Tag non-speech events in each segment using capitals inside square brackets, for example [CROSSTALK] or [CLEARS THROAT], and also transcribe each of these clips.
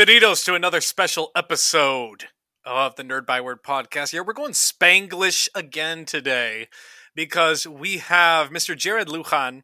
Bienvenidos to another special episode of the Nerd Byword podcast. Yeah, we're going Spanglish again today because we have Mr. Jarred Lujan,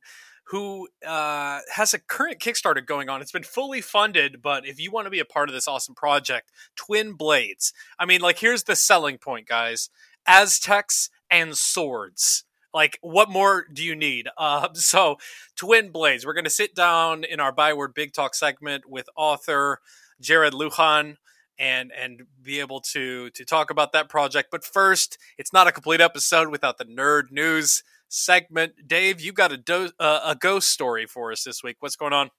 who uh, has a current Kickstarter going on. It's been fully funded, but if you want to be a part of this awesome project, Twin Blades. I mean, like, here's the selling point, guys Aztecs and swords. Like, what more do you need? Uh, [LAUGHS] so, Twin Blades. We're going to sit down in our Byword Big Talk segment with author Jarred Lujan and and be able to to talk about that project. But first, it's not a complete episode without the nerd news segment. Dave, you got a do- uh, a ghost story for us this week. What's going on?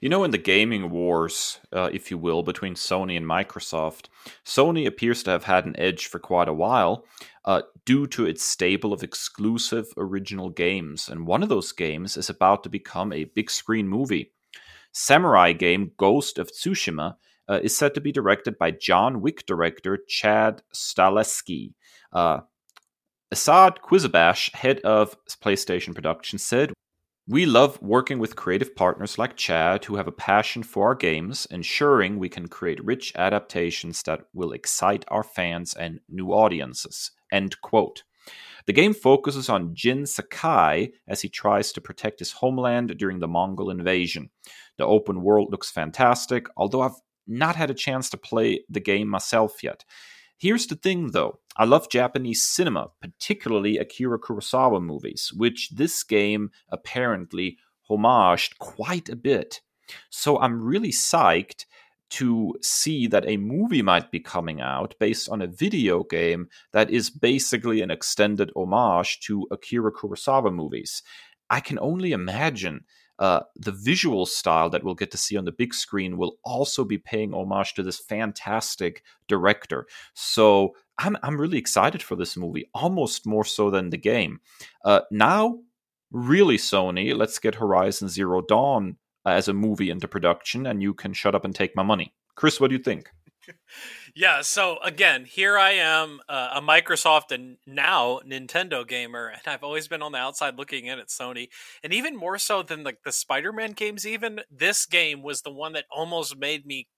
You know, in the gaming wars, uh, if you will, between Sony and Microsoft, Sony appears to have had an edge for quite a while uh, due to its stable of exclusive original games. And one of those games is about to become a big screen movie. Samurai game Ghost of Tsushima uh, is said to be directed by John Wick director Chad Stahelski. Uh, Asad Qizilbash, head of PlayStation production, said, we love working with creative partners like Chad who have a passion for our games, ensuring we can create rich adaptations that will excite our fans and new audiences. End quote. The game focuses on Jin Sakai as he tries to protect his homeland during the Mongol invasion. The open world looks fantastic, although I've not had a chance to play the game myself yet. Here's the thing though I love Japanese cinema, particularly Akira Kurosawa movies, which this game apparently homaged quite a bit. So I'm really psyched to see that a movie might be coming out based on a video game that is basically an extended homage to Akira Kurosawa movies. I can only imagine uh, the visual style that we'll get to see on the big screen will also be paying homage to this fantastic director. So I'm I'm really excited for this movie, almost more so than the game. Uh, now, really, Sony, let's get Horizon Zero Dawn as a movie into production, and you can shut up and take my money. Kris, what do you think? [LAUGHS] yeah, so again, here I am, uh, a Microsoft and now Nintendo gamer, and I've always been on the outside looking in at Sony. And even more so than like the Spider-Man games, even this game was the one that almost made me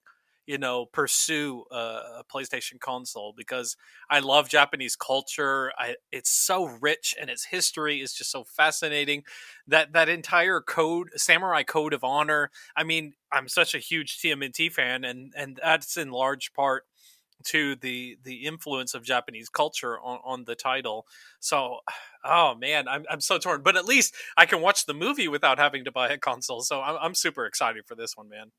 you know pursue a, a, PlayStation console because I love Japanese culture. I, it's so rich and its history is just so fascinating. That that entire code, samurai code of honor. I mean, I'm such a huge TMNT fan, and and that's in large part to the the influence of Japanese culture on, on the title. So, [SIGHS] oh man, I'm I'm so torn. But at least I can watch the movie without having to buy a console. So I'm I'm super excited for this one, man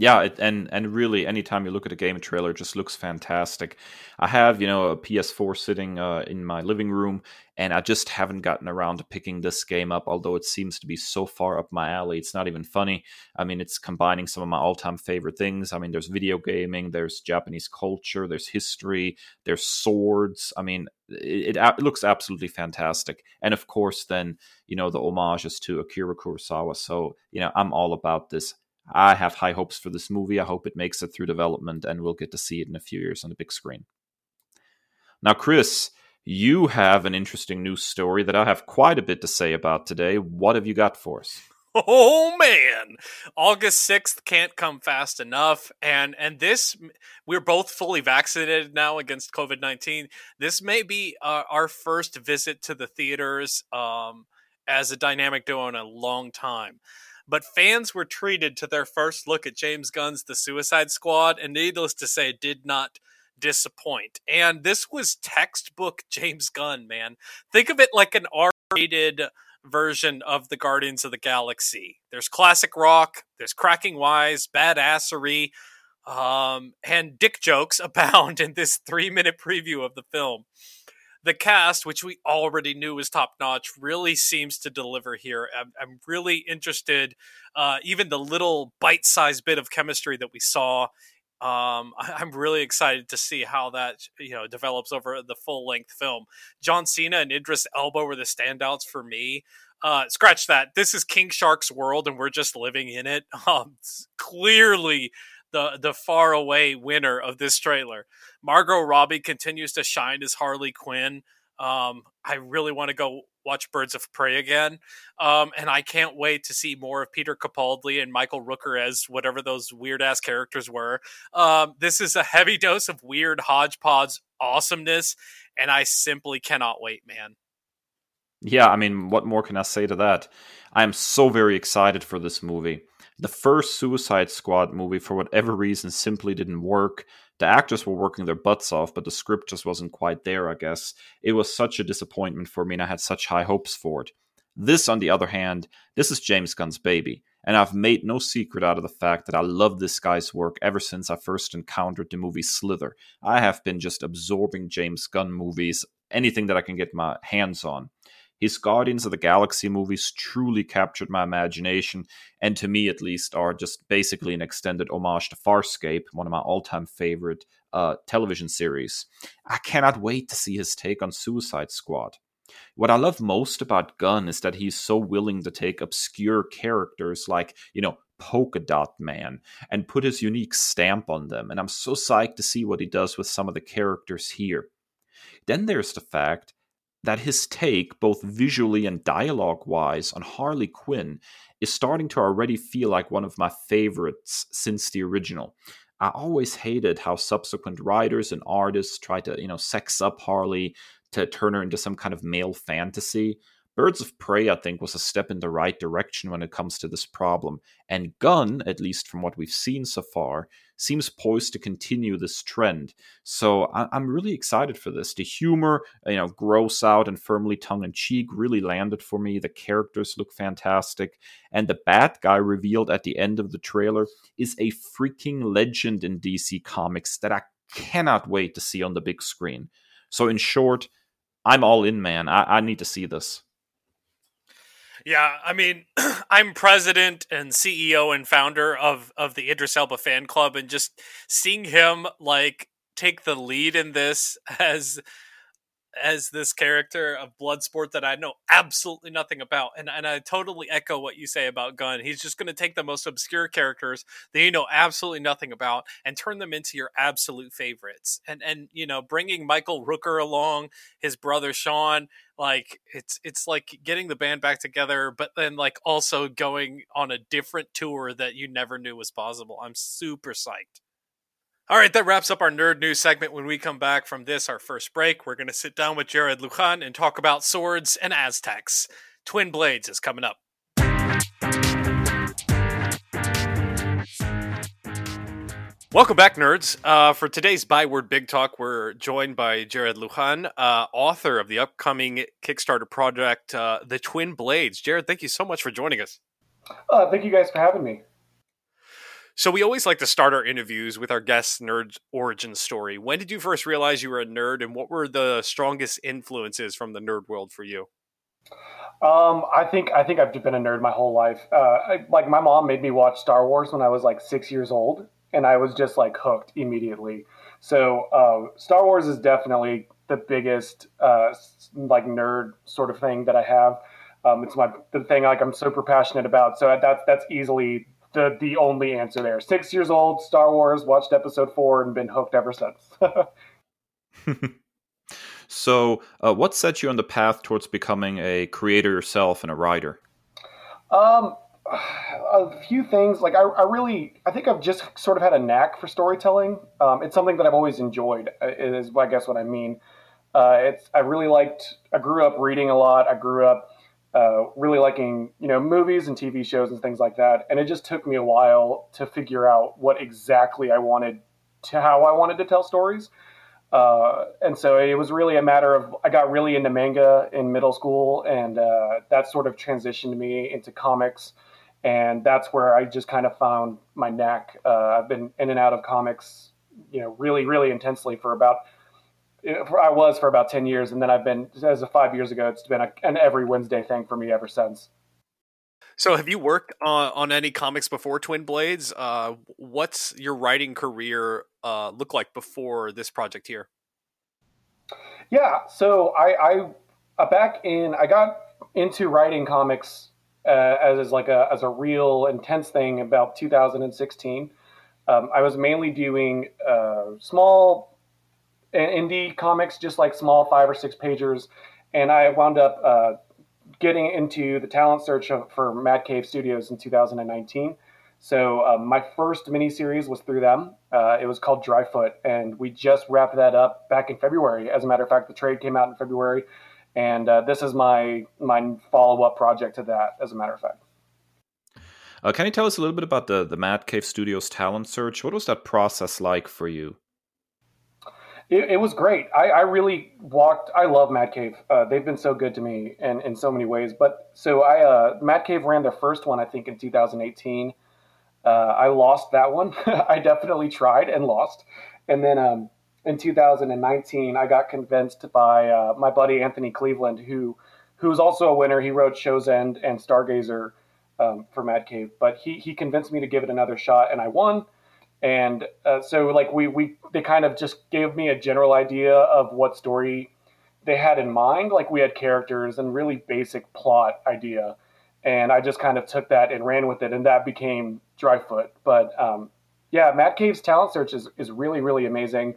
yeah, it, and and really, anytime you look at a game trailer, it just looks fantastic. I have you know a PS4 sitting uh, in my living room, and I just haven't gotten around to picking this game up. Although it seems to be so far up my alley, it's not even funny. I mean, it's combining some of my all-time favorite things. I mean, there's video gaming, there's Japanese culture, there's history, there's swords. I mean, it, it, it looks absolutely fantastic, and of course, then you know the homages to Akira Kurosawa. So you know, I'm all about this. I have high hopes for this movie. I hope it makes it through development and we'll get to see it in a few years on the big screen. Now, Kris, you have an interesting news story that I have quite a bit to say about today. What have you got for us? Oh man, August sixth can't come fast enough, and and this we're both fully vaccinated now against COVID nineteen. This may be uh, our first visit to the theaters um, as a dynamic duo in a long time but fans were treated to their first look at James Gunn's The Suicide Squad, and needless to say, did not disappoint. And this was textbook [LAUGHS] James Gunn, man. Think of it like an R rated version of the Guardians of the Galaxy. There's classic rock, there's cracking wise, badassery, um, and dick jokes [LAUGHS] abound in this three minute preview of the film the cast, which we already knew was top notch, really seems to deliver here. I'm, I'm really interested. Uh, even the little bite sized bit of chemistry that we saw, um, [LAUGHS] I, am really excited to see how that you know develops over the full length film. John Cena and Idris Elba were the standouts for me. Uh, scratch that. This is King Shark's world, and we're just living in it. [LAUGHS] Um, clearly, the the far away winner of this trailer. Margot Robbie continues to shine as Harley Quinn. Um, I really want to go watch Birds of Prey again, um, and I can't wait to see more of Peter Capaldi and Michael Rooker as whatever those weird ass characters were. Um, this is a heavy dose of weird hodgepodge awesomeness, and I simply cannot wait, man. Yeah, I mean, what more can I say to that? I am so very excited for this movie. The first Suicide Squad movie, for whatever reason, simply didn't work. The actors were working their butts off, but the script just wasn't quite there, I guess. It was such a disappointment for me, and I had such high hopes for it. This, on the other hand, this is James Gunn's baby, and I've made no secret out of the fact that I love this guy's work ever since I first encountered the movie Slither. I have been just absorbing James Gunn movies, anything that I can get my hands on. His Guardians of the Galaxy movies truly captured my imagination, and to me at least, are just basically an extended homage to Farscape, one of my all time favorite uh, television series. I cannot wait to see his take on Suicide Squad. What I love most about Gunn is that he's so willing to take obscure characters like, you know, Polka Dot Man and put his unique stamp on them. And I'm so psyched to see what he does with some of the characters here. Then there's the fact that his take, both visually and dialogue wise, on Harley Quinn is starting to already feel like one of my favorites since the original. I always hated how subsequent writers and artists try to, you know, sex up Harley to turn her into some kind of male fantasy. Birds of Prey, I think, was a step in the right direction when it comes to this problem. And Gunn, at least from what we've seen so far, seems poised to continue this trend. So I- am really excited for this. The humor, you know, gross out and firmly tongue in cheek really landed for me. The characters look fantastic. And the bad guy revealed at the end of the trailer is a freaking legend in DC Comics that I cannot wait to see on the big screen. So, in short, I'm all in, man. I, I need to see this. Yeah, I mean, [CLEARS THROAT] I'm president and CEO and founder of of the Idris Elba fan club, and just seeing him like take the lead in this [LAUGHS] as as this character of Bloodsport that I know absolutely nothing about. And and I totally echo what you say about Gunn. He's just going to take the most obscure characters that you know absolutely nothing about and turn them into your absolute favorites. And and you know, bringing Michael Rooker along, his brother Sean, like it's it's like getting the band back together but then like also going on a different tour that you never knew was possible. I'm super psyched. All right, that wraps up our nerd news segment. When we come back from this, our first break, we're going to sit down with Jarred Lujan and talk about swords and Aztecs. Twin Blades is coming up. Welcome back, nerds. Uh, for today's Byword Big Talk, we're joined by Jarred Lujan, uh, author of the upcoming Kickstarter project, uh, The Twin Blades. Jarred, thank you so much for joining us. Uh, thank you guys for having me. So we always like to start our interviews with our guest's nerd origin story. When did you first realize you were a nerd, and what were the strongest influences from the nerd world for you? Um, I think I think I've been a nerd my whole life. Uh, I, like my mom made me watch Star Wars when I was like six years old, and I was just like hooked immediately. So uh, Star Wars is definitely the biggest uh, like nerd sort of thing that I have. Um, it's my the thing like I'm super passionate about. So that's that's easily the the only answer there. Six years old, Star Wars, watched episode four, and been hooked ever since. [LAUGHS] so, uh, what set you on the path towards becoming a creator yourself and a writer? Um, a few things. Like I, I really, I think I've just sort of had a knack for storytelling. Um, it's something that I've always enjoyed. Uh, is I guess what I mean. Uh, it's I really liked. I grew up reading a lot. I grew up uh, really liking you know movies and TV shows and things like that. And it just took me a while to figure out what exactly I wanted to how I wanted to tell stories. Uh, and so it was really a matter of I got really into manga in middle school, and uh, that sort of transitioned me into comics, and that's where I just kind of found my knack. Uh, I've been in and out of comics, you know, really, really intensely for about I was for about 10 years. And then I've been, as of five years ago, it's been a, an every Wednesday thing for me ever since. So, have you worked on, on any comics before Twin Blades? Uh, what's your writing career uh, look like before this project here? Yeah, so I, I uh, back in I got into writing comics uh, as, as like a as a real intense thing about 2016. Um, I was mainly doing uh, small indie comics, just like small five or six pagers. And I wound up uh, getting into the talent search of, for Mad Cave Studios in 2019. So um, my first miniseries was through them. Uh, it was called Dryfoot, and we just wrapped that up back in February. As a matter of fact, the trade came out in February, and uh, this is my my follow up project to that. As a matter of fact. Uh, can you tell us a little bit about the the Mad Cave Studios talent search? What was that process like for you? It, it was great. I, I, really walked. I love Mad Cave. Uh, they've been so good to me in, in so many ways. But so I, uh, Mad Cave ran their first one, I think, in 2018. Uh, I lost that one. [LAUGHS] I definitely tried and lost. And then um, in 2019, I got convinced by uh, my buddy Anthony Cleveland, who who's also a winner. He wrote Show's End and Stargazer um, for Mad Cave, but he he convinced me to give it another shot, and I won and uh, so like we we they kind of just gave me a general idea of what story they had in mind. Like we had characters and really basic plot idea. And i just kind of took that and ran with it and that became dryfoot but um, yeah mad cave's talent search is, is really really amazing.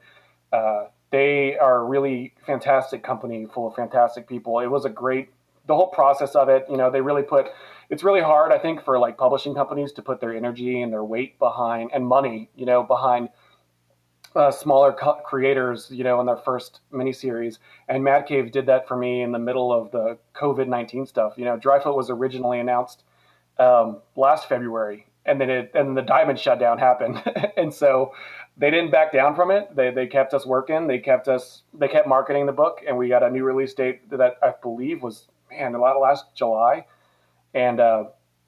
Uh, they are a really fantastic company full of fantastic people. It was a great the whole process of it you know they really put it's really hard, I think, for like publishing companies to put their energy and their weight behind and money, you know, behind uh, smaller co- creators, you know, in their first miniseries. And Mad Cave did that for me in the middle of the COVID nineteen stuff. You know, Dryfoot was originally announced um, last February, and then it and the diamond shutdown happened, [LAUGHS] and so they didn't back down from it. They they kept us working. They kept us. They kept marketing the book, and we got a new release date that I believe was man, a lot last July and uh,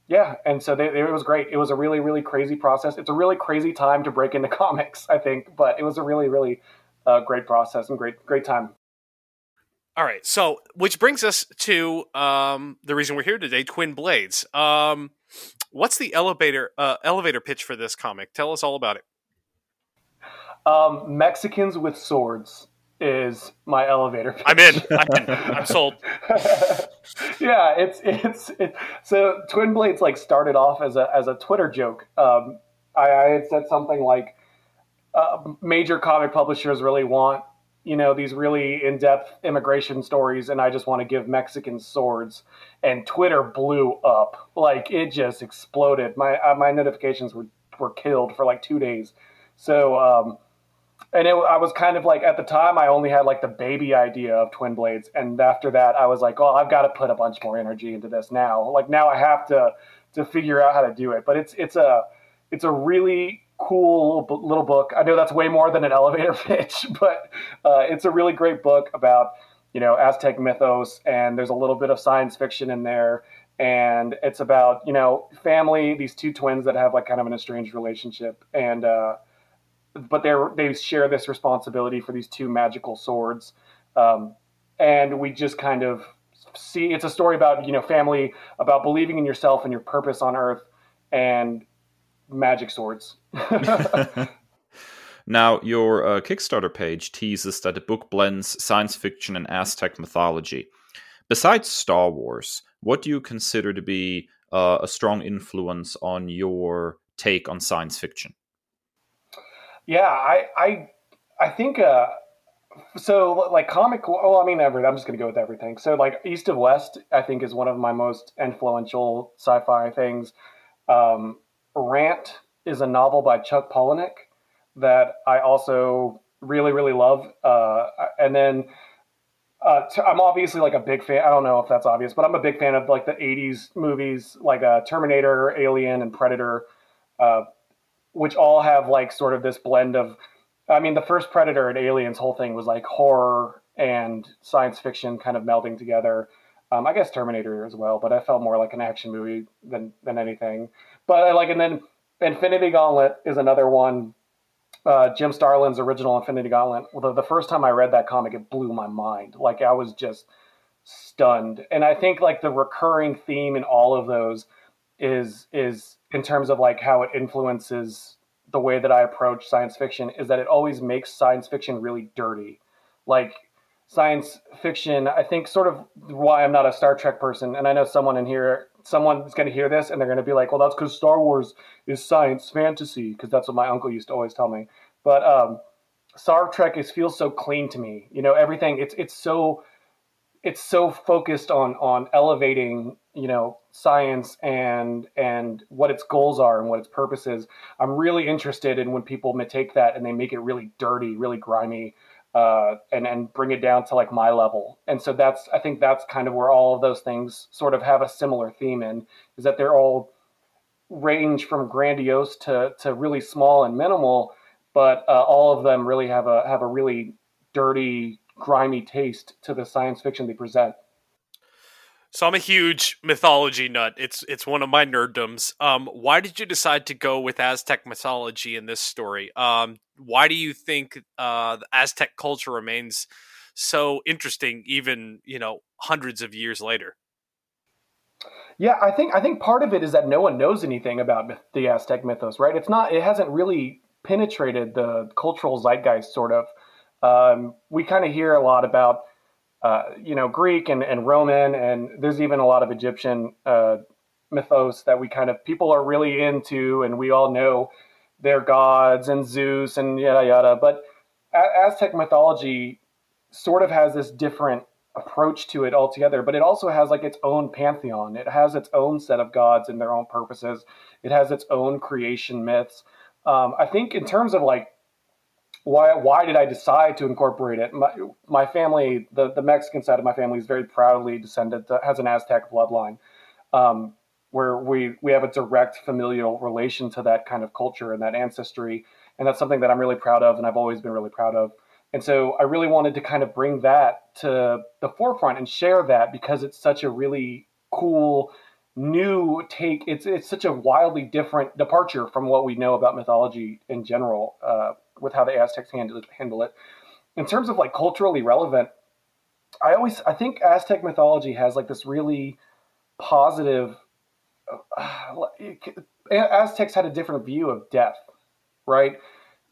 yeah, and so they, they, it was great. It was a really, really crazy process. It's a really crazy time to break into [LAUGHS] comics, I think, but it was a really, really uh, great process and great, great time. All right, so which brings us to um, the reason we're here today: Twin Blades. Um, what's the elevator uh, elevator pitch for this comic? Tell us all about it. Um, Mexicans with swords is my elevator. Pitch. [LAUGHS] I'm in. I'm in. [LAUGHS] I'm sold. [LAUGHS] yeah, it's it's it, so Twin Blades like started off as a as a Twitter joke. Um, I, I, had said something like, uh, "Major comic publishers really want." You know these really in-depth immigration stories, and I just want to give Mexicans swords. And Twitter blew up, like it just exploded. My uh, my notifications were were killed for like two days. So um, and it, I was kind of like at the time I only had like the baby idea of twin blades, and after that I was like, oh, I've got to put a bunch more energy into this now. Like now I have to to figure out how to do it. But it's it's a it's a really cool little book. I know that's way more than an elevator [LAUGHS] pitch, but uh, it's a really great book about you know Aztec mythos, and there's a little bit of science fiction in there. And it's about you know family, these two twins that have like kind of an estranged relationship, and uh, but they they share this responsibility for these two magical swords, um, and we just kind of see it's a story about you know family, about believing in yourself and your purpose on Earth, and magic swords. [LAUGHS] now, your uh, Kickstarter page teases that the book blends science fiction and Aztec mythology. Besides Star Wars, what do you consider to be uh, a strong influence on your take on science fiction? Yeah, I I I think uh so like comic well I mean everything I'm just to go with everything. So like East of West I think is one of my most influential sci-fi things. Um Rant is a novel by Chuck Palahniuk that I also really really love uh and then uh, I'm obviously like a big fan. I don't know if that's obvious, but I'm a big fan of like the '80s movies, like uh, Terminator, Alien, and Predator. Uh, which all have like sort of this blend of I mean, the first Predator and Aliens whole thing was like horror and science fiction kind of melding together. Um, I guess Terminator as well, but I felt more like an action movie than than anything. But I like, and then Infinity Gauntlet is another one. Uh, Jim Starlin's original Infinity Gauntlet. The, the first time I read that comic, it blew my mind. Like I was just stunned. And I think like the recurring theme in all of those is is in terms of like how it influences the way that I approach science fiction is that it always makes science fiction really dirty. Like science fiction, I think sort of why I'm not a Star Trek person, and I know someone in here, someone's going to hear this and they're going to be like, well, that's because Star Wars is science fantasy, because that's what my uncle used to always tell me. But um, Star Trek is feels so clean to me. You know, everything it's it's so it's so focused on on elevating you know science and and what its goals are and what its purpose is i'm really interested in when people take that and they make it really dirty really grimy uh, and and bring it down to like my level and so that's i think that's kind of where all of those things sort of have a similar theme in is that they're all range from grandiose to to really small and minimal but uh, all of them really have a have a really dirty grimy taste to the science fiction they present. So I'm a huge mythology nut. It's it's one of my nerddoms. Um, why did you decide to go with Aztec mythology in this story? Um, why do you think uh, the Aztec culture remains so interesting, even you know hundreds of years later? Yeah, I think I think part of it is that no one knows anything about the Aztec mythos, right? It's not. It hasn't really penetrated the cultural zeitgeist, sort of. Um, we kind of hear a lot about, uh, you know, Greek and, and Roman, and there's even a lot of Egyptian uh, mythos that we kind of people are really into, and we all know their gods and Zeus and yada yada. But Aztec mythology sort of has this different approach to it altogether, but it also has like its own pantheon. It has its own set of gods and their own purposes. It has its own creation myths. Um, I think in terms of like why why did I decide to incorporate it? My, my family, the, the Mexican side of my family, is very proudly descended has an Aztec bloodline, um, where we we have a direct familial relation to that kind of culture and that ancestry, and that's something that I'm really proud of, and I've always been really proud of. And so I really wanted to kind of bring that to the forefront and share that because it's such a really cool new take. It's it's such a wildly different departure from what we know about mythology in general. Uh, with how the Aztecs handle it, handle it. In terms of like culturally relevant, I always I think Aztec mythology has like this really positive. Uh, Aztecs had a different view of death, right?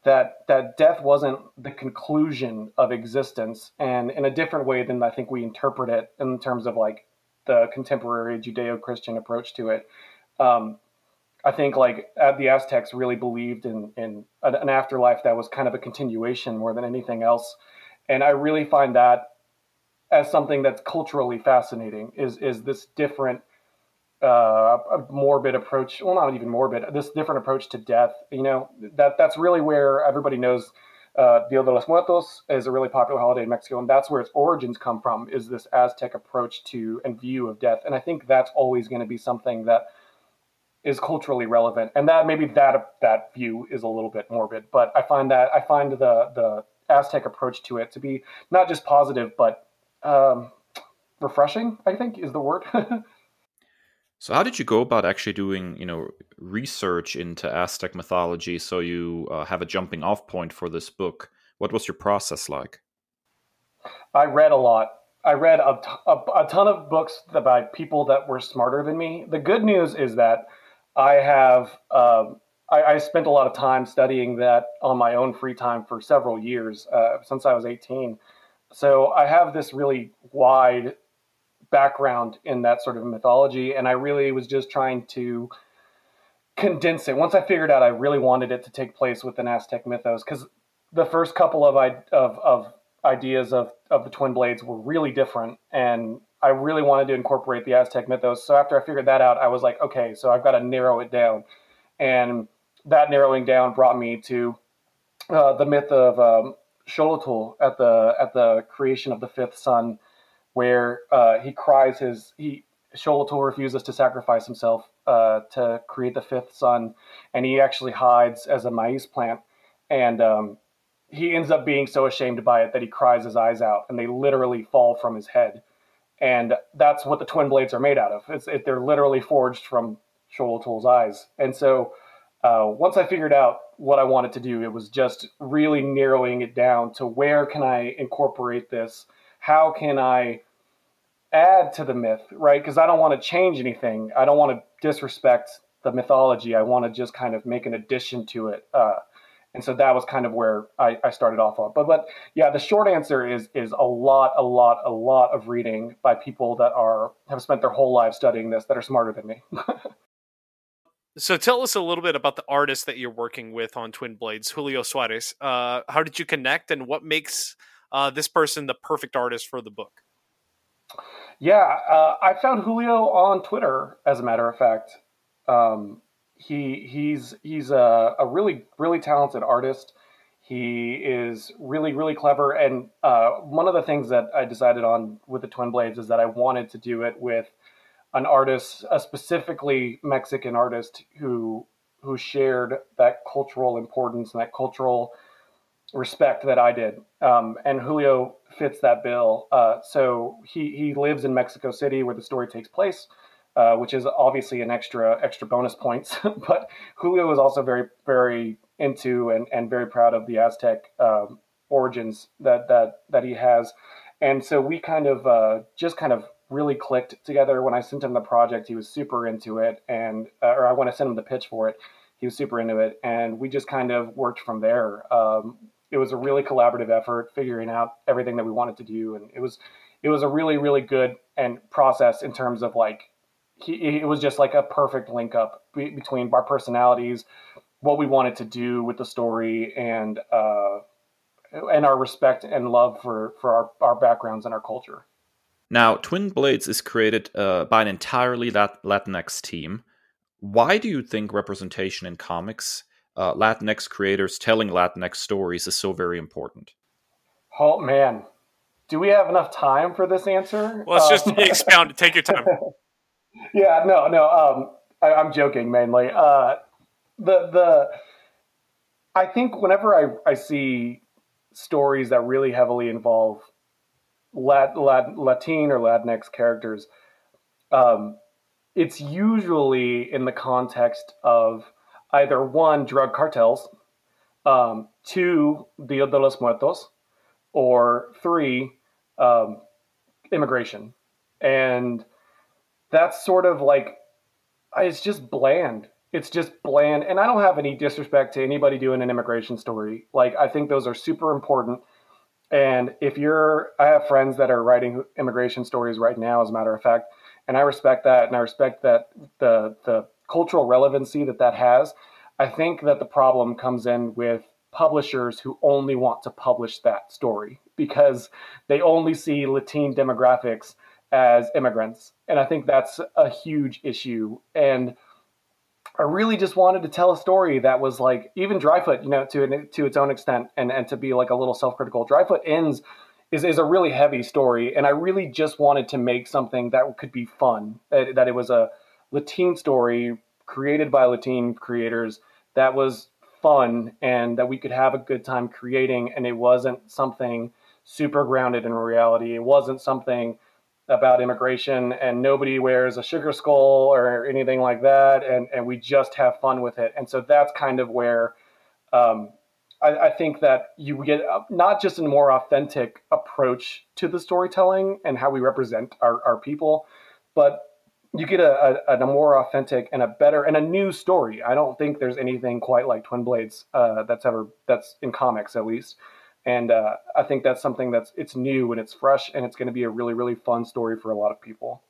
That that death wasn't the conclusion of existence, and in a different way than I think we interpret it in terms of like the contemporary Judeo-Christian approach to it. Um, I think like uh, the Aztecs really believed in in an afterlife that was kind of a continuation more than anything else, and I really find that as something that's culturally fascinating. Is is this different, uh, morbid approach? Well, not even morbid. This different approach to death. You know that that's really where everybody knows. Uh, Dia de los Muertos is a really popular holiday in Mexico, and that's where its origins come from. Is this Aztec approach to and view of death? And I think that's always going to be something that is culturally relevant, and that maybe that that view is a little bit morbid. But I find that I find the the Aztec approach to it to be not just positive, but um, refreshing. I think is the word. [LAUGHS] so, how did you go about actually doing you know research into Aztec mythology so you uh, have a jumping off point for this book? What was your process like? I read a lot. I read a, a, a ton of books by people that were smarter than me. The good news is that I have um, I, I, spent a lot of time studying that on my own free time for several years uh, since I was 18. So I have this really wide background in that sort of mythology, and I really was just trying to condense it. Once I figured out I really wanted it to take place with an Aztec mythos, because the first couple of, of, of ideas of, of the twin blades were really different, and I really wanted to incorporate the Aztec mythos. So after I figured that out, I was like, okay, so I've got to narrow it down. And that narrowing down brought me to uh, the myth of um, Xolotl at the at the creation of the fifth sun, where uh, he cries his he Xolotl refuses to sacrifice himself uh, to create the fifth sun, and he actually hides as a maize plant, and um, he ends up being so ashamed by it that he cries his eyes out, and they literally fall from his head and that's what the twin blades are made out of. It's it, they're literally forged from Xolotl's eyes. And so uh, once I figured out what I wanted to do, it was just really narrowing it down to where can I incorporate this? How can I add to the myth, right? Because I don't want to change anything. I don't want to disrespect the mythology. I want to just kind of make an addition to it. Uh, and so that was kind of where I, I, started off on. But but yeah, the short answer is is a lot, a lot, a lot of reading by people that are have spent their whole lives studying this that are smarter than me. [LAUGHS] so tell us a little bit about the artist that you're working with on Twin Blades, Julio Suarez. Uh, how did you connect, and what makes uh, this person the perfect artist for the book? Yeah, uh, I found Julio on Twitter, as a matter of fact. Um, he he's he's a, a really really talented artist. He is really really clever, and uh, one of the things that I decided on with the Twin Blades is that I wanted to do it with an artist, a specifically Mexican artist who who shared that cultural importance and that cultural respect that I did. Um, and Julio fits that bill. Uh, so he he lives in Mexico City where the story takes place. Uh, which is obviously an extra extra bonus points. [LAUGHS] but Julio is also very very into and, and very proud of the Aztec um, origins that that that he has, and so we kind of uh, just kind of really clicked together. When I sent him the project, he was super into it, and uh, or I want to send him the pitch for it, he was super into it, and we just kind of worked from there. Um, it was a really collaborative effort, figuring out everything that we wanted to do, and it was it was a really really good and process in terms of like he, it was just like a perfect link up be, between our personalities, what we wanted to do with the story, and uh, and our respect and love for for our, our backgrounds and our culture. Now, Twin Blades is created uh, by an entirely Lat- Latinx team. Why do you think representation in comics, uh, Latinx creators telling Latinx stories, is so very important? Oh man, do we have enough time for this answer? Let's just um, expound. Take your time. [LAUGHS] yeah, no, no. Um, I, am joking mainly. Uh, the the I think whenever I, I see stories that really heavily involve Lat, Lat, Latin or Latinx characters, um, it's usually in the context of either one drug cartels, um, two Dia de los Muertos, or three um, immigration, and that's sort of like it's just bland. It's just bland, and I don't have any disrespect to anybody doing an immigration story. Like I think those are super important. And if you're, I have friends that are writing immigration stories right now, as a matter of fact, and I respect that, and I respect that the the cultural relevancy that that has. I think that the problem comes in with publishers who only want to publish that story because they only see Latin demographics as immigrants. And I think that's a huge issue. And I really just wanted to tell a story that was like even Dryfoot, you know, to to its own extent, and and to be like a little self critical. Dryfoot ends is is a really heavy story, and I really just wanted to make something that could be fun. That, that it was a Latin story created by Latin creators that was fun and that we could have a good time creating, and it wasn't something super grounded in reality. It wasn't something about immigration and nobody wears a sugar skull or anything like that and, and we just have fun with it. And so that's kind of where um, I, I, think that you get not just a more authentic approach to the storytelling and how we represent our, our people but you get a, a, a, more authentic and a better and a new story. I don't think there's anything quite like twin blades uh, that's ever that's in comics at least and uh, I think that's something that's it's new and it's fresh and it's going to be a really really fun story for a lot of people.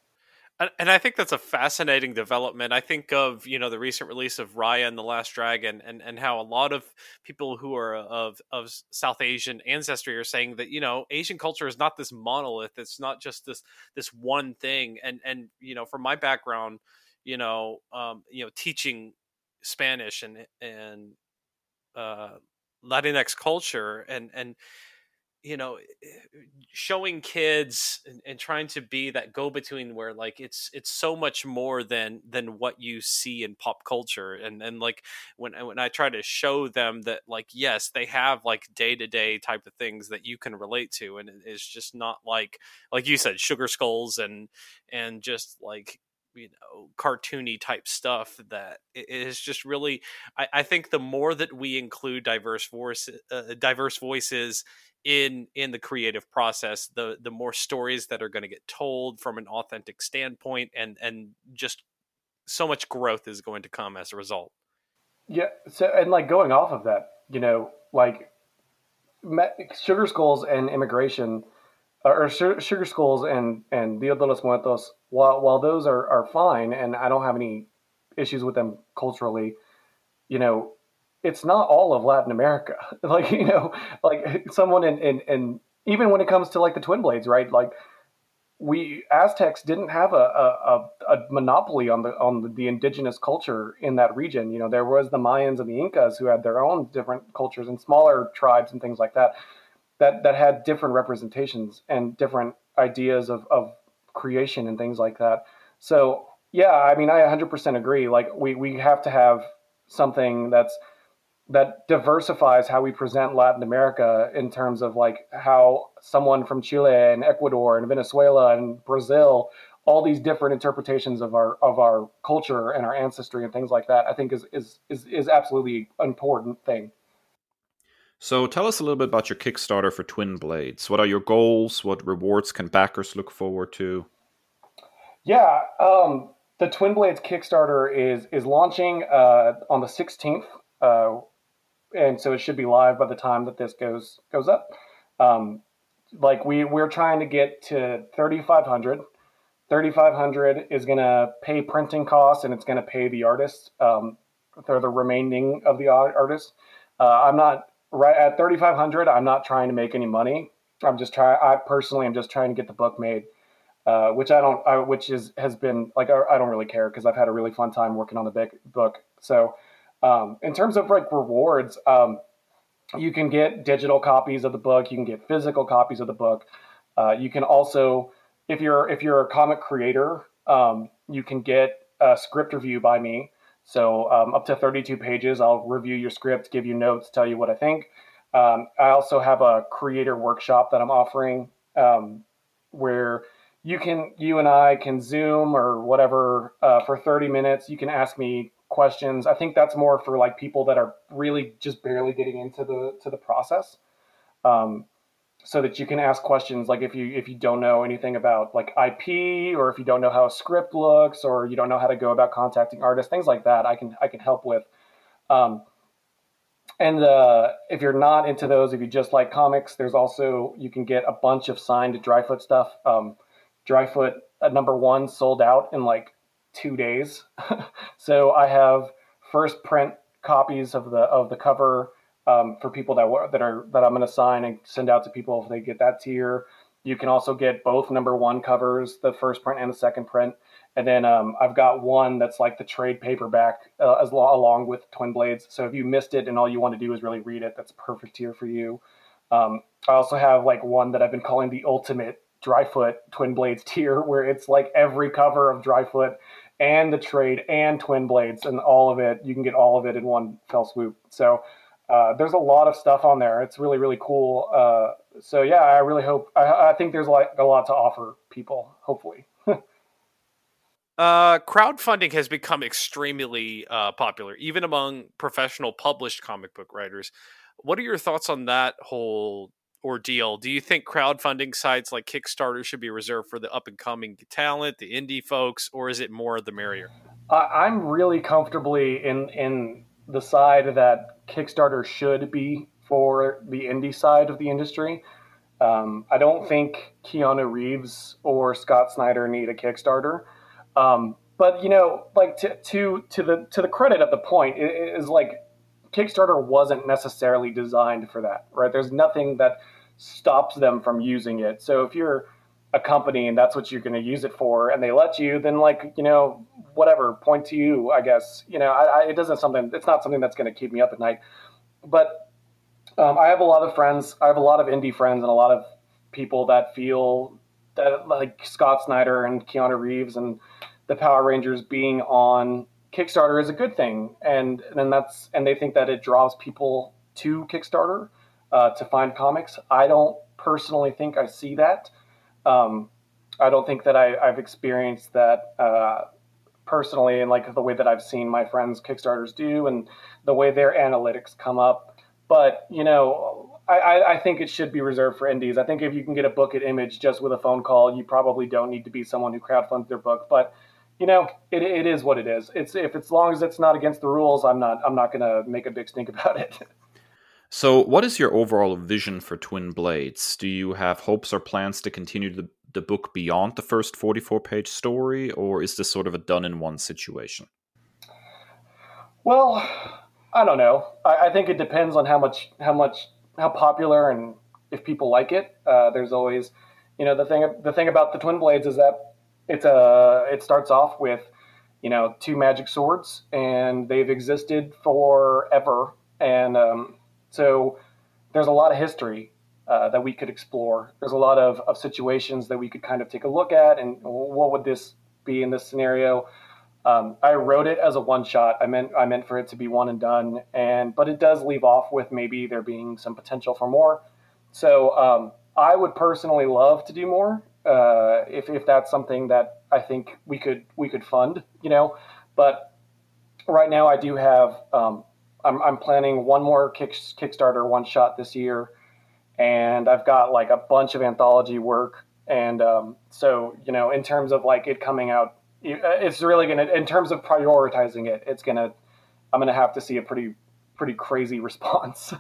And I think that's a fascinating development. I think of you know the recent release of Raya and the Last Dragon, and and how a lot of people who are of of South Asian ancestry are saying that you know Asian culture is not this monolith. It's not just this this one thing. And and you know from my background, you know um, you know teaching Spanish and and uh, Latinx culture and and you know showing kids and, and, trying to be that go between where like it's it's so much more than than what you see in pop culture. And and like when when I try to show them that like yes they have like day to day type of things that you can relate to and it's just not like like you said sugar skulls and and just like you know cartoony type stuff that is just really I, I, think the more that we include diverse voice uh, diverse voices in in the creative process the the more stories that are going to get told from an authentic standpoint and and just so much growth is going to come as a result. Yeah so and like going off of that you know like sugar skulls and immigration Uh, or sugar skulls and and Dia de los Muertos, while while those are are fine, and I don't have any issues with them culturally, you know, it's not all of Latin America. [LAUGHS] like you know, like someone in in, in even when it comes to like the Twin Blades, right? Like we Aztecs didn't have a, a, a, monopoly on the on the, the, indigenous culture in that region. You know, there was the Mayans and the Incas who had their own different cultures and smaller tribes and things like that, that that had different representations and different ideas of, of creation and things like that. So yeah, I mean, I 100% agree. Like we we have to have something that's that diversifies how we present Latin America in terms of like how someone from Chile and Ecuador and Venezuela and Brazil, all these different interpretations of our of our culture and our ancestry and things like that, I think is is is, is absolutely important thing. So tell us a little bit about your Kickstarter for Twin Blades. What are your goals? What rewards can backers look forward to? Yeah, um, the Twin Blades Kickstarter is is launching uh, on the 16th. Uh, and so it should be live by the time that this goes goes up. Um, like we we're trying to get to 3500 3500 is going to pay printing costs and it's going to pay the artists um, the remaining of the artists uh, i'm not right at 3500 i'm not trying to make any money i'm just trying i personally am just trying to get the book made uh, which i don't I, which is has been like i, I don't really care because i've had a really fun time working on the big book so um, in terms of like rewards, um, you can get digital copies of the book. You can get physical copies of the book. Uh, you can also, if you're if you're a comic creator, um, you can get a script review by me. So um, up to 32 pages, I'll review your script, give you notes, tell you what I think. Um, I also have a creator workshop that I'm offering um, where you can you and I can Zoom or whatever uh, for 30 minutes. You can ask me questions. I think that's more for like people that are really just barely getting into the to the process. Um, so that you can ask questions like if you if you don't know anything about like IP or if you don't know how a script looks or you don't know how to go about contacting artists, things like that, I can I can help with. Um, and uh, if you're not into those, if you just like comics, there's also you can get a bunch of signed Dryfoot stuff. Um, Dryfoot uh, number one sold out in like two days. [LAUGHS] so I have first print copies of the of the cover um, for people that that are that I'm going to sign and send out to people if they get that tier. You can also get both number one covers, the first print and the second print. And then um, I've got one that's like the trade paperback uh, as lo- along with Twin Blades. So if you missed it and all you want to do is really read it, that's perfect tier for you. Um, I also have like one that I've been calling the ultimate Dryfoot Twin Blades [LAUGHS] tier, where it's like every cover of Dryfoot and the trade and twin blades and all of it. You can get all of it in one fell swoop. So uh, there's a lot of stuff on there. It's really really cool. Uh, so yeah, I really hope. I, I think there's like a lot to offer people. Hopefully. [LAUGHS] Uh, crowdfunding has become extremely uh, popular, even among professional published comic book writers. What are your thoughts on that whole ordeal. Do you think crowdfunding sites like Kickstarter should be reserved for the up and coming talent, the indie folks, or is it more the merrier? I'm really comfortably in in the side that Kickstarter should be for the indie side of the industry. Um, I don't think Keanu Reeves or Scott Snyder need a Kickstarter. Um, but you know, like to, to to the to the credit of the point is like Kickstarter wasn't necessarily designed for that, right? There's nothing that stops them from using it. So if you're a company and that's what you're going to use it for, and they let you, then like you know whatever, point to you. I guess you know I, I, it doesn't something. It's not something that's going to keep me up at night. But um, I have a lot of friends. I have a lot of indie friends and a lot of people that feel that like Scott Snyder and Keanu Reeves and the Power Rangers being on Kickstarter is a good thing, and and that's and they think that it draws people to Kickstarter uh, to find comics. I don't personally think I see that. Um, I don't think that I, have experienced that uh, personally, and like the way that I've seen my friends Kickstarters do, and the way their analytics come up. But you know, I, I, think it should be reserved for indies. I think if you can get a book at Image just with a phone call, you probably don't need to be someone who crowdfunds their book. But you know, it, it is what it is. It's if as long as it's not against the rules, I'm not I'm not gonna make a big stink about it. [LAUGHS] So, what is your overall vision for Twin Blades? Do you have hopes or plans to continue the, the book beyond the first 44 page story, or is this sort of a done in one situation? Well, I don't know. I, I, think it depends on how much, how much, how popular and if people like it. Uh, there's always, you know the thing the thing about the Twin Blades is that it's a it starts off with you know two magic swords and they've existed forever and um, so there's a lot of history uh, that we could explore. There's a lot of, of situations that we could kind of take a look at and what would this be in this scenario. Um, I wrote it as a one shot. I meant I meant for it to be one and done, and but it does leave off with maybe there being some potential for more. So um, I would personally love to do more uh, if if that's something that I think we could we could fund, you know. But right now I do have um, I'm I'm planning one more kick, Kickstarter one shot this year, and I've got like a bunch of anthology work, and um, so you know in terms of like it coming out, it's really gonna in terms of prioritizing it, it's gonna I'm gonna have to see a pretty pretty crazy [LAUGHS] response.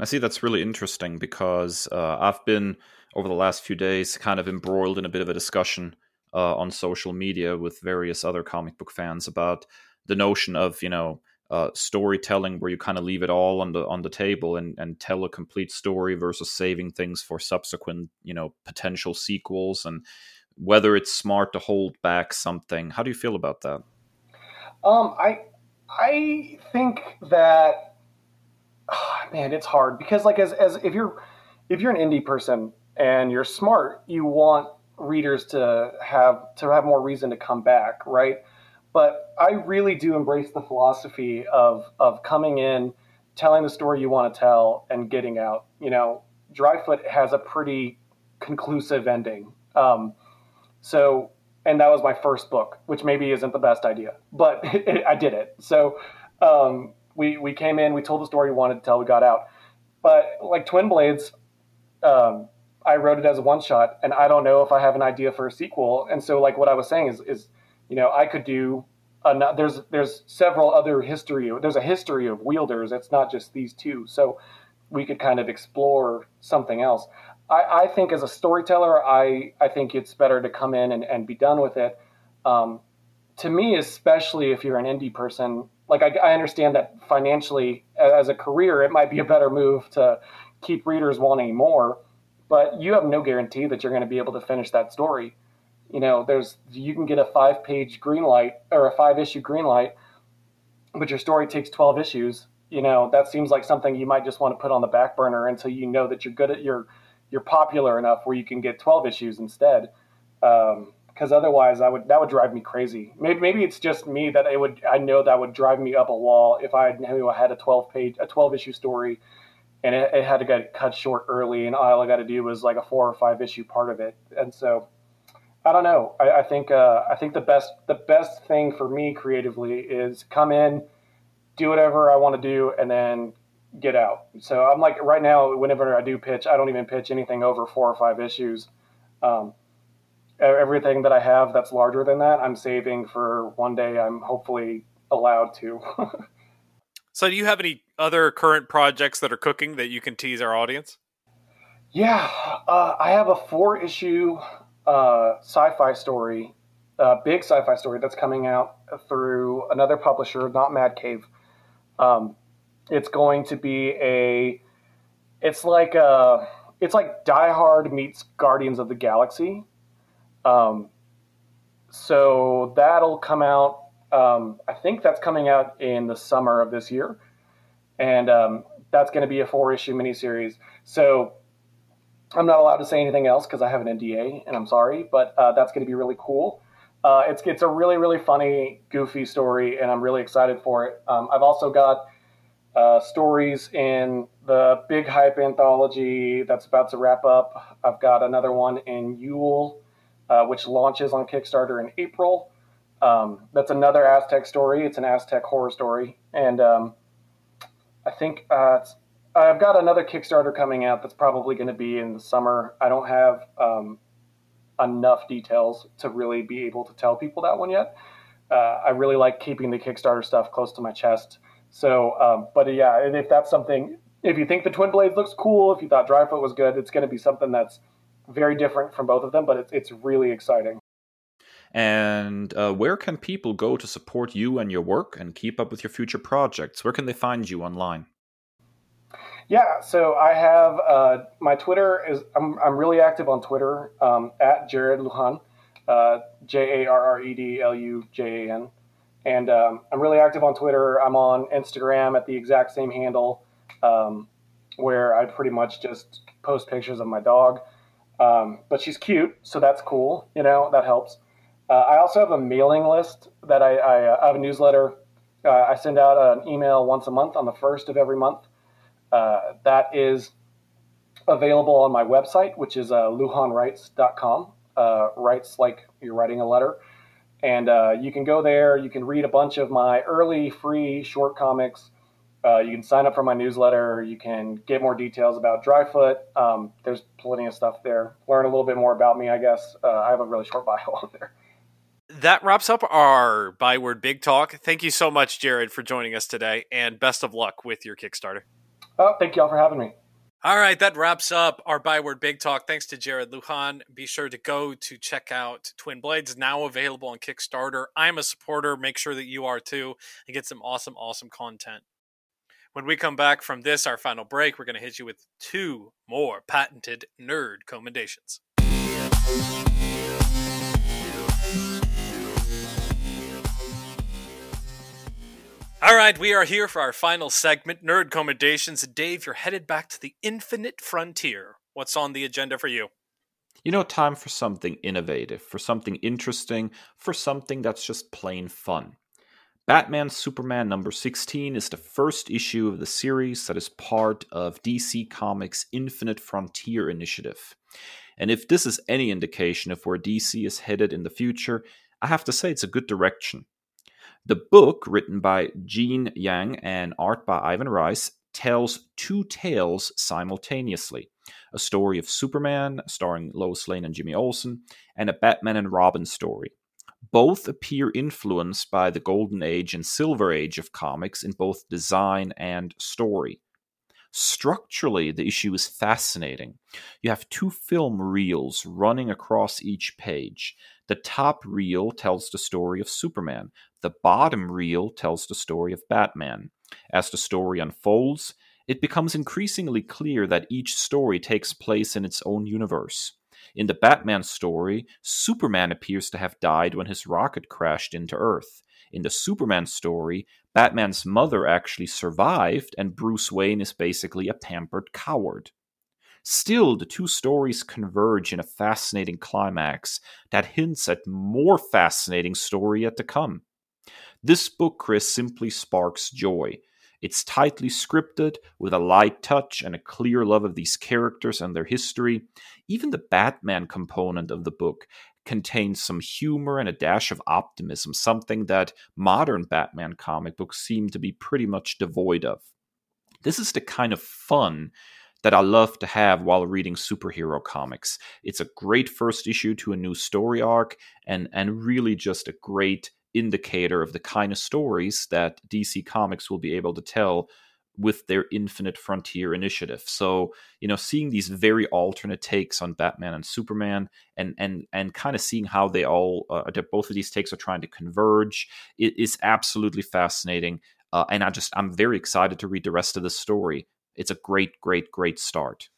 I see that's really interesting because uh, I've been over the last few days kind of embroiled in a bit of a discussion uh, on social media with various other comic book fans about the notion of you know uh, storytelling where you kind of leave it all on the on the table and, and tell a complete story versus saving things for subsequent you know potential sequels and whether it's smart to hold back something. How do you feel about that? Um i i think that oh, man it's hard because like as, as if you're if you're an indie person and you're smart you want readers to have to have more reason to come back right? But I really do embrace the philosophy of of coming in, telling the story you want to tell, and getting out. You know, Dryfoot has a pretty conclusive ending. Um, so, and that was my first book, which maybe isn't the best idea, but it, [LAUGHS] it, I did it. So, um, we we came in, we told the story we wanted to tell, we got out. But like Twin Blades, um, I wrote it as a one shot, and I don't know if I have an idea for a sequel. And so, like what I was saying is is you know, I could do. Uh, there's there's several other history. There's a history of wielders. It's not just these two. So we could kind of explore something else. I, I think as a storyteller, I I think it's better to come in and, and be done with it. Um, to me, especially if you're an indie person, like I, I understand that financially as a career, it might be a better move to keep readers wanting more, but you have no guarantee that you're going to be able to finish that story you know, there's you can get a five page green light or a five issue green light, but your story takes 12 issues. You know, that seems like something you might just want to put on the back burner until you know that you're good at your you're popular enough where you can get 12 issues instead. Um, because otherwise I would that would drive me crazy. Maybe maybe it's just me that it would I know that would drive me up a wall if I knew I had a 12 page a 12 issue story and it, it had to get cut short early and all I got to do was like a four or five issue part of it. And so I don't know. I, I think uh, I think the best the best thing for me creatively is come in, do whatever I want to do, and then get out. So I'm like right now, whenever I do pitch, I don't even pitch anything over four or five issues. Um, everything that I have that's larger than that, I'm saving for one day. I'm hopefully allowed to. [LAUGHS] so, do you have any other current projects that are cooking that you can tease our audience? Yeah, uh, I have a four issue uh, sci-fi story, uh, big sci-fi story that's coming out through another publisher, not Mad Cave. Um, it's going to be a, it's like a, it's like Die Hard meets Guardians of the Galaxy. Um, so that'll come out. Um, I think that's coming out in the summer of this year, and um, that's going to be a four-issue miniseries. So I'm not allowed to say anything else because I have an NDA, and I'm sorry, but uh, that's going to be really cool. Uh, it's it's a really really funny, goofy story, and I'm really excited for it. Um, I've also got uh, stories in the Big Hype anthology that's about to wrap up. I've got another one in Yule, uh, which launches on Kickstarter in April. Um, that's another Aztec story. It's an Aztec horror story, and um, I think uh, I've got another Kickstarter coming out that's probably going to be in the summer. I don't have um, enough details to really be able to tell people that one yet. Uh, I really like keeping the Kickstarter stuff close to my chest. So, um, but yeah, if that's something, if you think the Twin Blades looks cool, if you thought Dryfoot was good, it's going to be something that's very different from both of them, but it's, it's really exciting. And uh, where can people go to support you and your work and keep up with your future projects? Where can they find you online? Yeah, so I have uh, my Twitter is I'm, I'm really active on Twitter um, at Jarred Lujan, uh, J A R R E D L U J A N, and um, I'm really active on Twitter. I'm on Instagram at the exact same handle, um, where I pretty much just post pictures of my dog. Um, but she's cute, so that's cool. You know that helps. Uh, I also have a mailing list that I, I, uh, I have a newsletter. Uh, I send out an email once a month on the first of every month uh, that is available on my website, which is uh, lujanwrites.com. Uh, writes like you're writing a letter. And uh, you can go there. You can read a bunch of my early free short comics. Uh, you can sign up for my newsletter. You can get more details about Dryfoot. Um, there's plenty of stuff there. Learn a little bit more about me, I guess. Uh, I have a really short [LAUGHS] bio on there. That wraps up our Byword Big Talk. Thank you so much, Jarred, for joining us today, and best of luck with your Kickstarter. Oh, thank you all for having me. All right, that wraps up our Byword Big Talk. Thanks to Jarred Lujan. Be sure to go to check out Twin Blades, now available on Kickstarter. I'm a supporter. Make sure that you are too, and get some awesome, awesome content. When we come back from this, our final break, we're going to hit you with two more patented nerd commendations. All right, we are here for our final segment, Nerd Commendations. Dave, you're headed back to the infinite frontier. What's on the agenda for you? You know, time for something innovative, for something interesting, for something that's just plain fun. Batman Superman number 16 is the first issue of the series that is part of DC Comics' Infinite Frontier initiative. And if this is any indication of where DC is headed in the future, I have to say it's a good direction. The book, written by Gene Yang and art by Ivan Reis, tells two tales simultaneously a story of Superman, starring Lois Lane and Jimmy Olsen, and a Batman and Robin story. Both appear influenced by the Golden Age and Silver Age of comics in both design and story. Structurally, the issue is fascinating. You have two film reels running across each page. The top reel tells the story of Superman, the bottom reel tells the story of Batman. As the story unfolds, it becomes increasingly clear that each story takes place in its own universe. In the Batman story, Superman appears to have died when his rocket crashed into Earth. In the Superman story, Batman's mother actually survived, and Bruce Wayne is basically a pampered coward. Still, the two stories converge in a fascinating climax that hints at more fascinating story yet to come. This book, Kris, simply sparks joy. It's tightly scripted, with a light touch and a clear love of these characters and their history. Even the Batman component of the book contains some humor and a dash of optimism, something that modern Batman comic books seem to be pretty much devoid of. This is the kind of fun that I love to have while reading superhero comics. It's a great first issue to a new story arc and and really just a great indicator of the kind of stories that DC Comics will be able to tell with their Infinite Frontier initiative. So, you know, seeing these very alternate takes on Batman and Superman, and and and kind of seeing how they all, uh, both of these takes are trying to converge, it is absolutely fascinating. Uh, and I just, I'm very excited to read the rest of the story. It's a great, great, great start.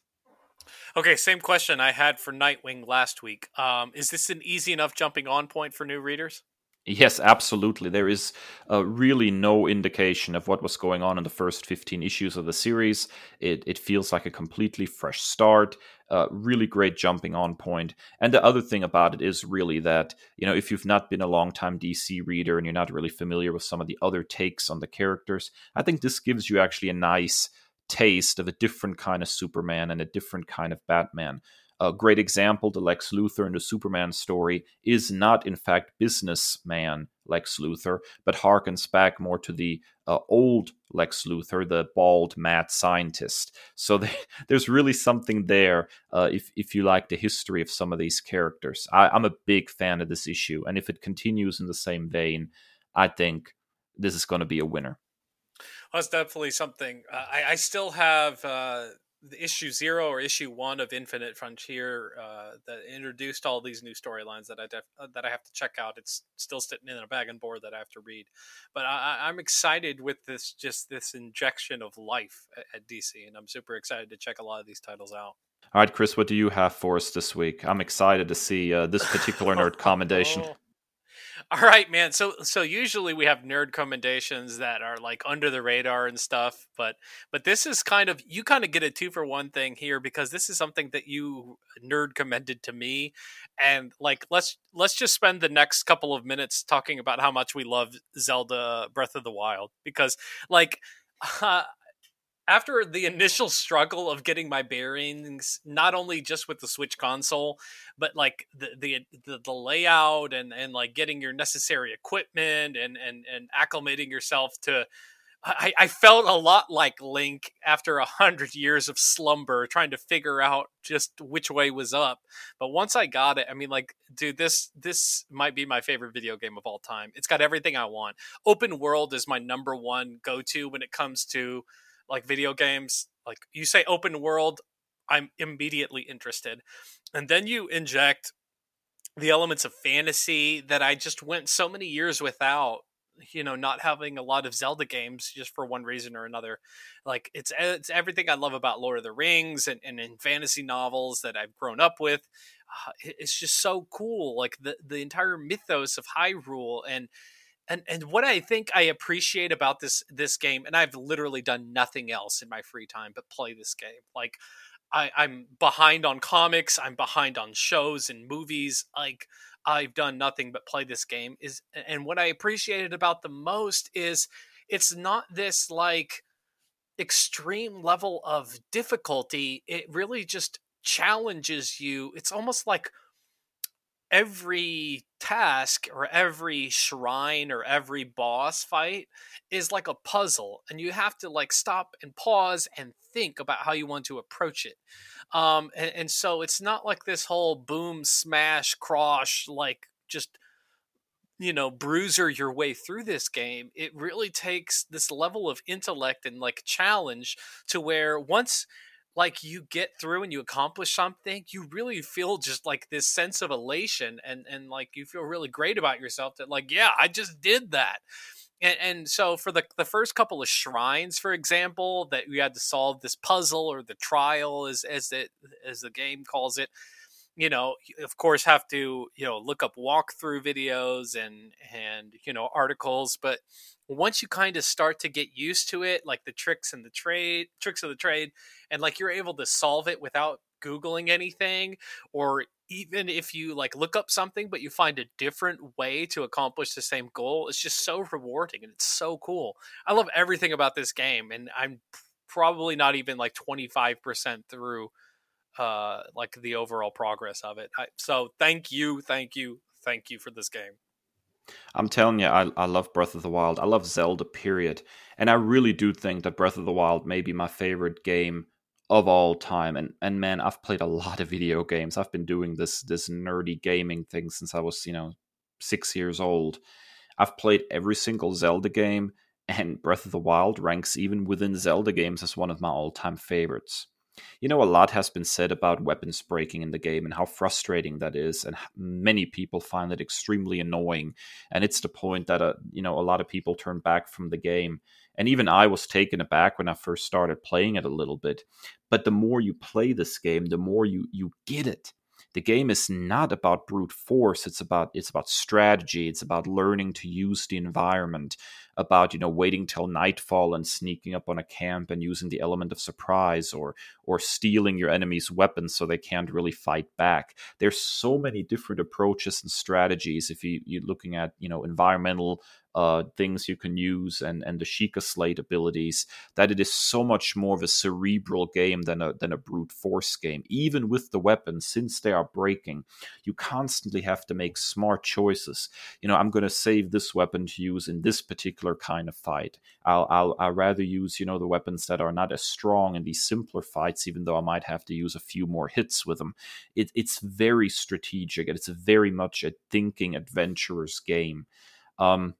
Okay, same question I had for Nightwing last week. Um, is this an easy enough jumping on point for new readers? Yes, absolutely. There is uh, really no indication of what was going on in the first 15 issues of the series. It, it feels like a completely fresh start, uh, really great jumping on point. And the other thing about it is really that, you know, if you've not been a long-time DC reader and you're not really familiar with some of the other takes on the characters, I think this gives you actually a nice taste of a different kind of Superman and a different kind of Batman. A great example, the Lex Luthor in the Superman story is not, in fact, businessman Lex Luthor, but harkens back more to the uh, old Lex Luthor, the bald mad scientist. So [LAUGHS] there's really something there uh, if if you like the history of some of these characters. I, I'm a big fan of this issue, and if it continues in the same vein, I think this is going to be a winner. Well, that's definitely something. Uh, I, I, still have uh, the issue zero or issue one of Infinite Frontier uh, that introduced all these new storylines that I def- uh, that I have to check out. It's still sitting in a bag and board that I have to read, but I, am excited with this just this injection of life at, at, DC, and I'm super excited to check a lot of these titles out. All right, Kris, what do you have for us this week? I'm excited to see uh, this particular [LAUGHS] nerd commendation. oh. [LAUGHS] All right, man. So so usually we have nerd commendations that are like under the radar and stuff, but but this is kind of you kind of get a two for one thing here because this is something that you nerd commended to me, and like let's let's just spend the next couple of minutes talking about how much we love Zelda Breath of the Wild because like. [LAUGHS] Uh, after the initial struggle of getting my bearings, not only just with the Switch console, but like the the the, the layout and and like getting your necessary equipment and and and acclimating yourself to. I, I felt a lot like Link after a hundred years of slumber, trying to figure out just which way was up. But once I got it, I mean, like, dude, this this might be my favorite video game of all time. It's got everything I want. Open world is my number one go to when it comes to like video games, like you say open world, I'm immediately interested. And then you inject the elements of fantasy that I just went so many years without you know not having a lot of zelda games just for one reason or another like it's it's everything i love about lord of the rings and, and in fantasy novels that i've grown up with uh, it's just so cool like the the entire mythos of hyrule and and and what I think I appreciate about this this game, and I've literally done nothing else in my free time but play this game. Like I, I'm behind on comics, I'm behind on shows and movies. Like I've done nothing but play this game. Is and what I appreciated about the most is it's not this like extreme level of difficulty. It really just challenges you. It's almost like every task or every shrine or every boss fight is like a puzzle and you have to like stop and pause and think about how you want to approach it. Um and, and so it's not like this whole boom smash crush like just you know bruiser your way through this game. It really takes this level of intellect and like challenge to where once like you get through and you accomplish something you really feel just like this sense of elation and and like you feel really great about yourself that like yeah i just did that. And, and so for the, the first couple of shrines for example that you had to solve this puzzle or the trial as as it as the game calls it you know of course have to you know look up walkthrough videos and and you know articles but once you kind of start to get used to it like the tricks and the trade tricks of the trade and like you're able to solve it without googling anything or even if you like look up something but you find a different way to accomplish the same goal it's just so rewarding and it's so cool. I love everything about this game and i'm probably not even like 25% through uh like the overall progress of it. I, so thank you thank you thank you for this game I'm telling you, I, I love Breath of the Wild. I love Zelda, period. And I really do think that Breath of the Wild may be my favorite game of all time. And and man, I've played a lot of video games. I've been doing this this nerdy gaming thing since I was, you know, six years old. I've played every single Zelda game, and Breath of the Wild ranks even within Zelda games as one of my all time favorites. You know, a lot has been said about weapons breaking in the game and how frustrating that is, and many people find it extremely annoying. And it's the point that, uh, you know, a lot of people turn back from the game. And even I was taken aback when I first started playing it a little bit. But the more you play this game, the more you you get it the game is not about brute force it's about it's about strategy it's about learning to use the environment about you know waiting till nightfall and sneaking up on a camp and using the element of surprise or or stealing your enemy's weapons so they can't really fight back. There's so many different approaches and strategies if you, you're looking at you know environmental uh, things you can use and and the Sheikah Slate abilities that it is so much more of a cerebral game than a than a brute force game. Even with the weapons, since they are breaking, you constantly have to make smart choices. You know, I'm going to save this weapon to use in this particular kind of fight. I'll I'll I'll rather use you know the weapons that are not as strong in these simpler fights, even though I might have to use a few more hits with them. It, it's very strategic and it's very much a thinking adventurer's game. Um,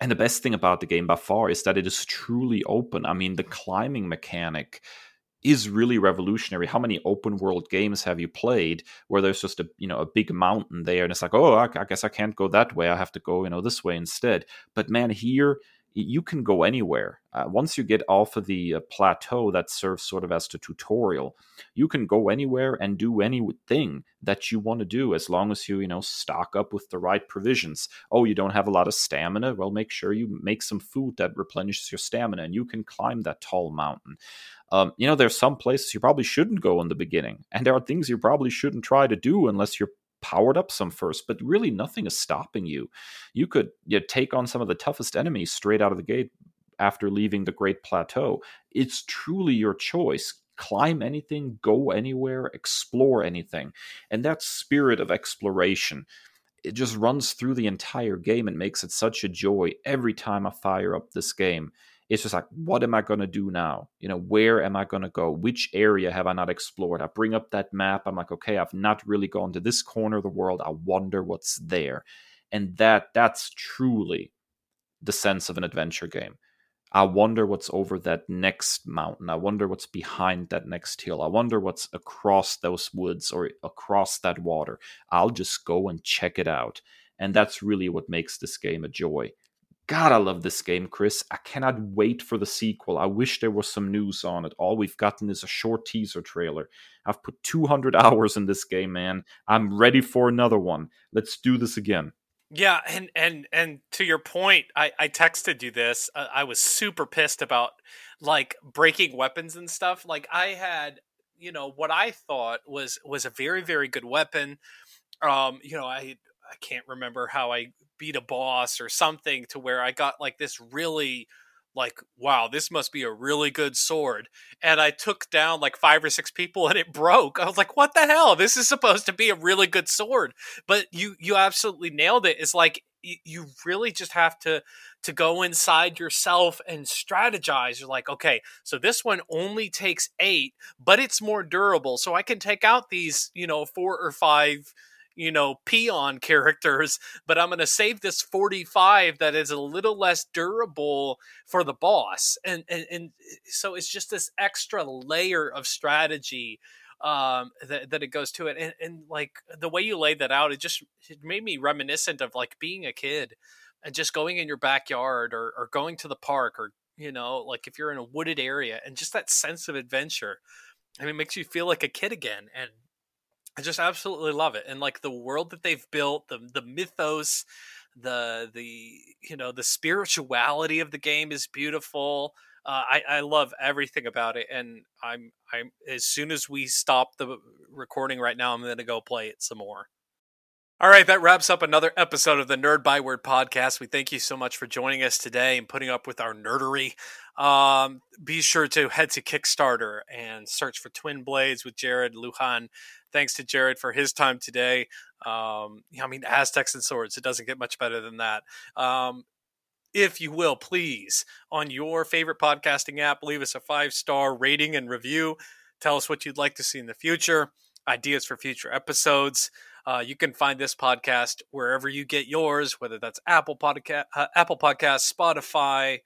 and the best thing about the game by far is that it is truly open. I mean, the climbing mechanic is really revolutionary. How many open world games have you played where there's just a you know a big mountain there, and it's like, oh, I, I guess I can't go that way. I have to go you know this way instead. But man, here you can go anywhere. Uh, once you get off of the uh, plateau that serves sort of as the tutorial, you can go anywhere and do anything that you want to do as long as you, you know, stock up with the right provisions. Oh, you don't have a lot of stamina? Well, make sure you make some food that replenishes your stamina and you can climb that tall mountain. Um, you know, there's some places you probably shouldn't go in the beginning, and there are things you probably shouldn't try to do unless you're powered up some first, but really nothing is stopping you. You could you take on some of the toughest enemies straight out of the gate after leaving the Great Plateau. It's truly your choice. Climb anything, go anywhere, explore anything. And that spirit of exploration, it just runs through the entire game and makes it such a joy every time I fire up this game it's just like what am i going to do now? You know where am i going to go? Which area have i not explored? I bring up that map i'm like okay i've not really gone to this corner of the world. I wonder what's there. And that that's truly the sense of an adventure game. I wonder what's over that next mountain. I wonder what's behind that next hill. I wonder what's across those woods or across that water. I'll just go and check it out. And that's really what makes this game a joy God, I love this game, Kris. I cannot wait for the sequel. I wish there was some news on it. All we've gotten is a short teaser trailer. I've put 200 [LAUGHS] hours in this game, man. I'm ready for another one. Let's do this again. Yeah, and and and to your point, I I texted you this. Uh, I was super pissed about like breaking weapons and stuff. Like I had, you know, what I thought was was a very very good weapon. Um, you know, I I can't remember how I beat a boss or something to where I got like this really like wow this must be a really good sword and i took down like five or six people and it broke. I was like what the hell? This is supposed to be a really good sword. But you you absolutely nailed it. It's like you really just have to to go inside yourself and strategize. You're like okay so this one only takes eight but it's more durable so i can take out these you know four or five you know, peon characters, [LAUGHS] but I'm going to save this 45 that is a little less durable for the boss. And, and, and so it's just this extra layer of strategy um that, that it goes to it and, and like the way you laid that out it just it made me reminiscent of like being a kid and just going in your backyard or, or going to the park or you know like if you're in a wooded area and just that sense of adventure I mean, it makes you feel like a kid again. And I just absolutely love it, and like the world that they've built, the the mythos, the the you know the spirituality of the game is beautiful. Uh, I I love everything about it, and I'm I'm as soon as we stop the recording right now, I'm going to go play it some more. All right, that wraps up another episode of the Nerd Byword podcast. We thank you so much for joining us today and putting up with our nerdery. Um, be sure to head to Kickstarter and search for Twin Blades with Jarred Lujan. Thanks to Jarred for his time today. Um, I mean, Aztecs and Swords, it doesn't get much better than that. Um, if you will, please, on your favorite podcasting app, leave us a five star rating and review. Tell us what you'd like to see in the future, ideas for future episodes. Uh, you can find this podcast wherever you get yours, whether that's Apple Podcast, uh, Apple Podcast, Spotify,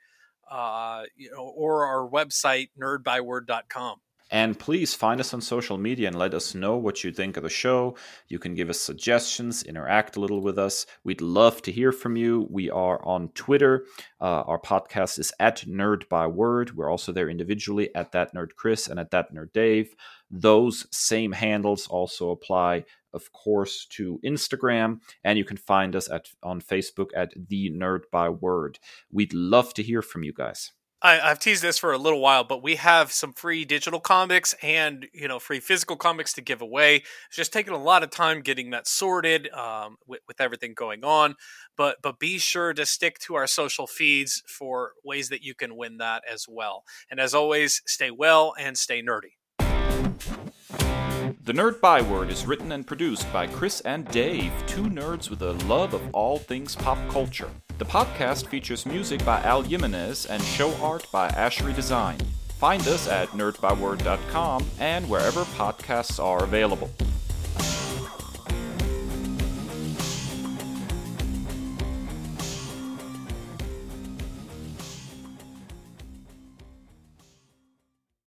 uh, you know, or our website nerdbyword.com. And please find us on social media and let us know what you think of the show. You can give us suggestions, interact a little with us. We'd love to hear from you. We are on Twitter. Uh, our podcast is at Nerd Byword. We're also there individually at That Nerd Kris and at That Nerd Dave. Those same handles also apply of course, to Instagram, and you can find us at on Facebook at the Nerd Byword. We'd love to hear from you guys. I, have teased this for a little while, but we have some free digital comics and you know free physical comics to give away. It's just taking a lot of time getting that sorted um, with, with everything going on. But but be sure to stick to our social feeds for ways that you can win that as well. And as always, stay well and stay nerdy. The Nerd Byword is written and produced by Kris and Dave, two nerds with a love of all things pop culture. The podcast features music by Al Jimenez and show art by Ashery Design. Find us at nerdbyword.com and wherever podcasts are available.